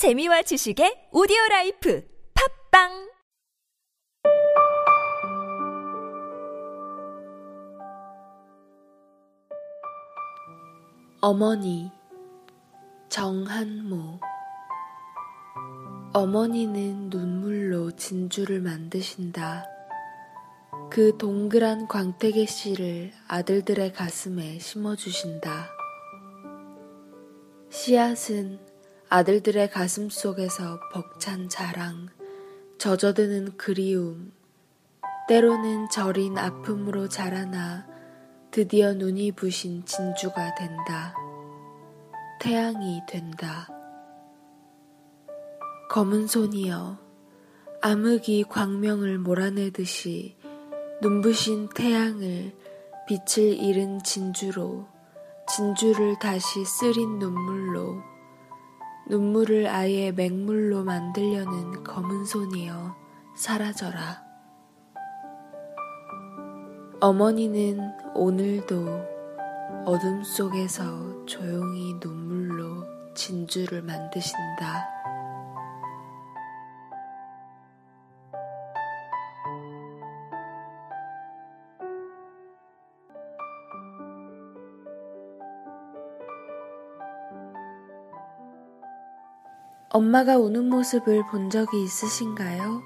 재미와 지식의 오디오 라이프 팟빵 어머니 정한모 어머니는 눈물로 진주를 만드신다. 그 동그란 광택의 씨를 아들들의 가슴에 심어주신다. 씨앗은 아들들의 가슴 속에서 벅찬 자랑, 젖어드는 그리움, 때로는 저린 아픔으로 자라나 드디어 눈이 부신 진주가 된다. 태양이 된다. 검은 손이여, 암흑이 광명을 몰아내듯이 눈부신 태양을 빛을 잃은 진주로, 진주를 다시 쓰린 눈물로, 눈물을 아예 맹물로 만들려는 검은 손이여, 사라져라. 어머니는 오늘도 어둠 속에서 조용히 눈물로 진주를 만드신다. 엄마가 우는 모습을 본 적이 있으신가요?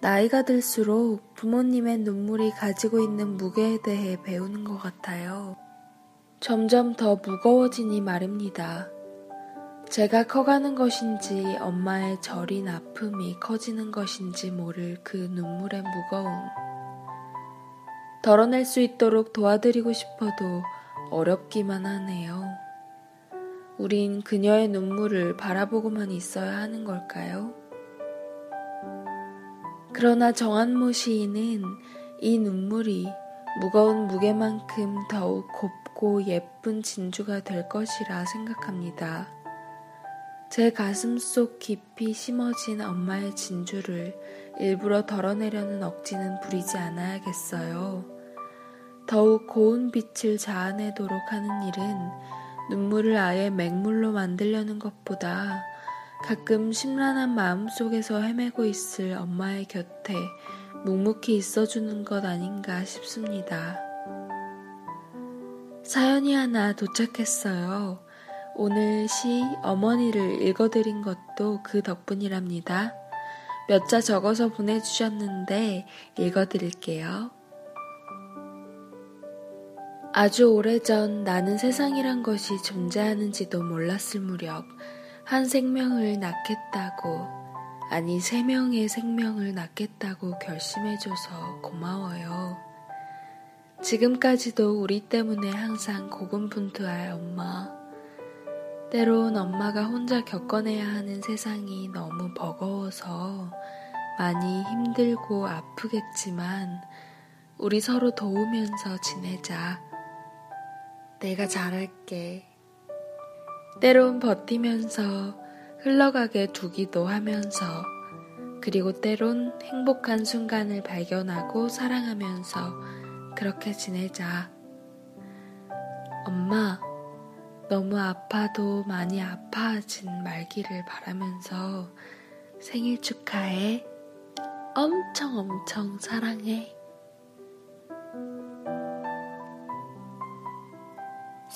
나이가 들수록 부모님의 눈물이 가지고 있는 무게에 대해 배우는 것 같아요. 점점 더 무거워지니 말입니다. 제가 커가는 것인지 엄마의 저린 아픔이 커지는 것인지 모를 그 눈물의 무거움. 덜어낼 수 있도록 도와드리고 싶어도 어렵기만 하네요. 우린 그녀의 눈물을 바라보고만 있어야 하는 걸까요? 그러나 정한모 시인은 이 눈물이 무거운 무게만큼 더욱 곱고 예쁜 진주가 될 것이라 생각합니다. 제 가슴 속 깊이 심어진 엄마의 진주를 일부러 덜어내려는 억지는 부리지 않아야겠어요. 더욱 고운 빛을 자아내도록 하는 일은 눈물을 아예 맹물로 만들려는 것보다 가끔 심란한 마음 속에서 헤매고 있을 엄마의 곁에 묵묵히 있어주는 것 아닌가 싶습니다. 사연이 하나 도착했어요. 오늘 시 어머니를 읽어드린 것도 그 덕분이랍니다. 몇 자 적어서 보내주셨는데 읽어드릴게요. 아주 오래전 나는 세상이란 것이 존재하는지도 몰랐을 무렵 한 생명을 낳겠다고, 아니, 세 명의 생명을 낳겠다고 결심해줘서 고마워요. 지금까지도 우리 때문에 항상 고군분투할 엄마. 때론 엄마가 혼자 겪어내야 하는 세상이 너무 버거워서 많이 힘들고 아프겠지만 우리 서로 도우면서 지내자. 내가 잘할게. 때론 버티면서 흘러가게 두기도 하면서 그리고 때론 행복한 순간을 발견하고 사랑하면서 그렇게 지내자. 엄마, 너무 아파도 많이 아파하진 말기를 바라면서 생일 축하해. 엄청 엄청 사랑해.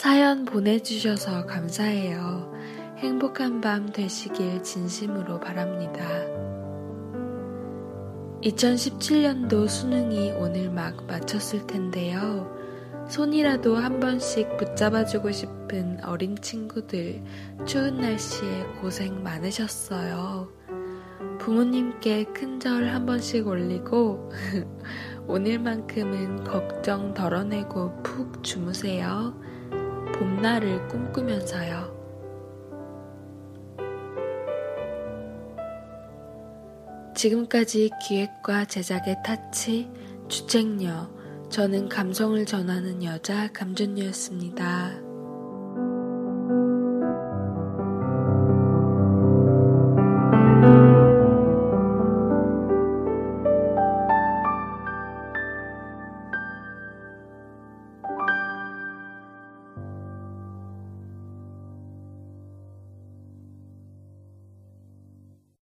사연 보내주셔서 감사해요. 행복한 밤 되시길 진심으로 바랍니다. 2017년도 수능이 오늘 막 마쳤을 텐데요. 손이라도 한 번씩 붙잡아주고 싶은 어린 친구들, 추운 날씨에 고생 많으셨어요. 부모님께 큰 절 한 번씩 올리고, 오늘만큼은 걱정 덜어내고 푹 주무세요. 봄날을 꿈꾸면서요. 지금까지 기획과 제작의 타치, 주책녀, 저는 감성을 전하는 여자 감전녀였습니다.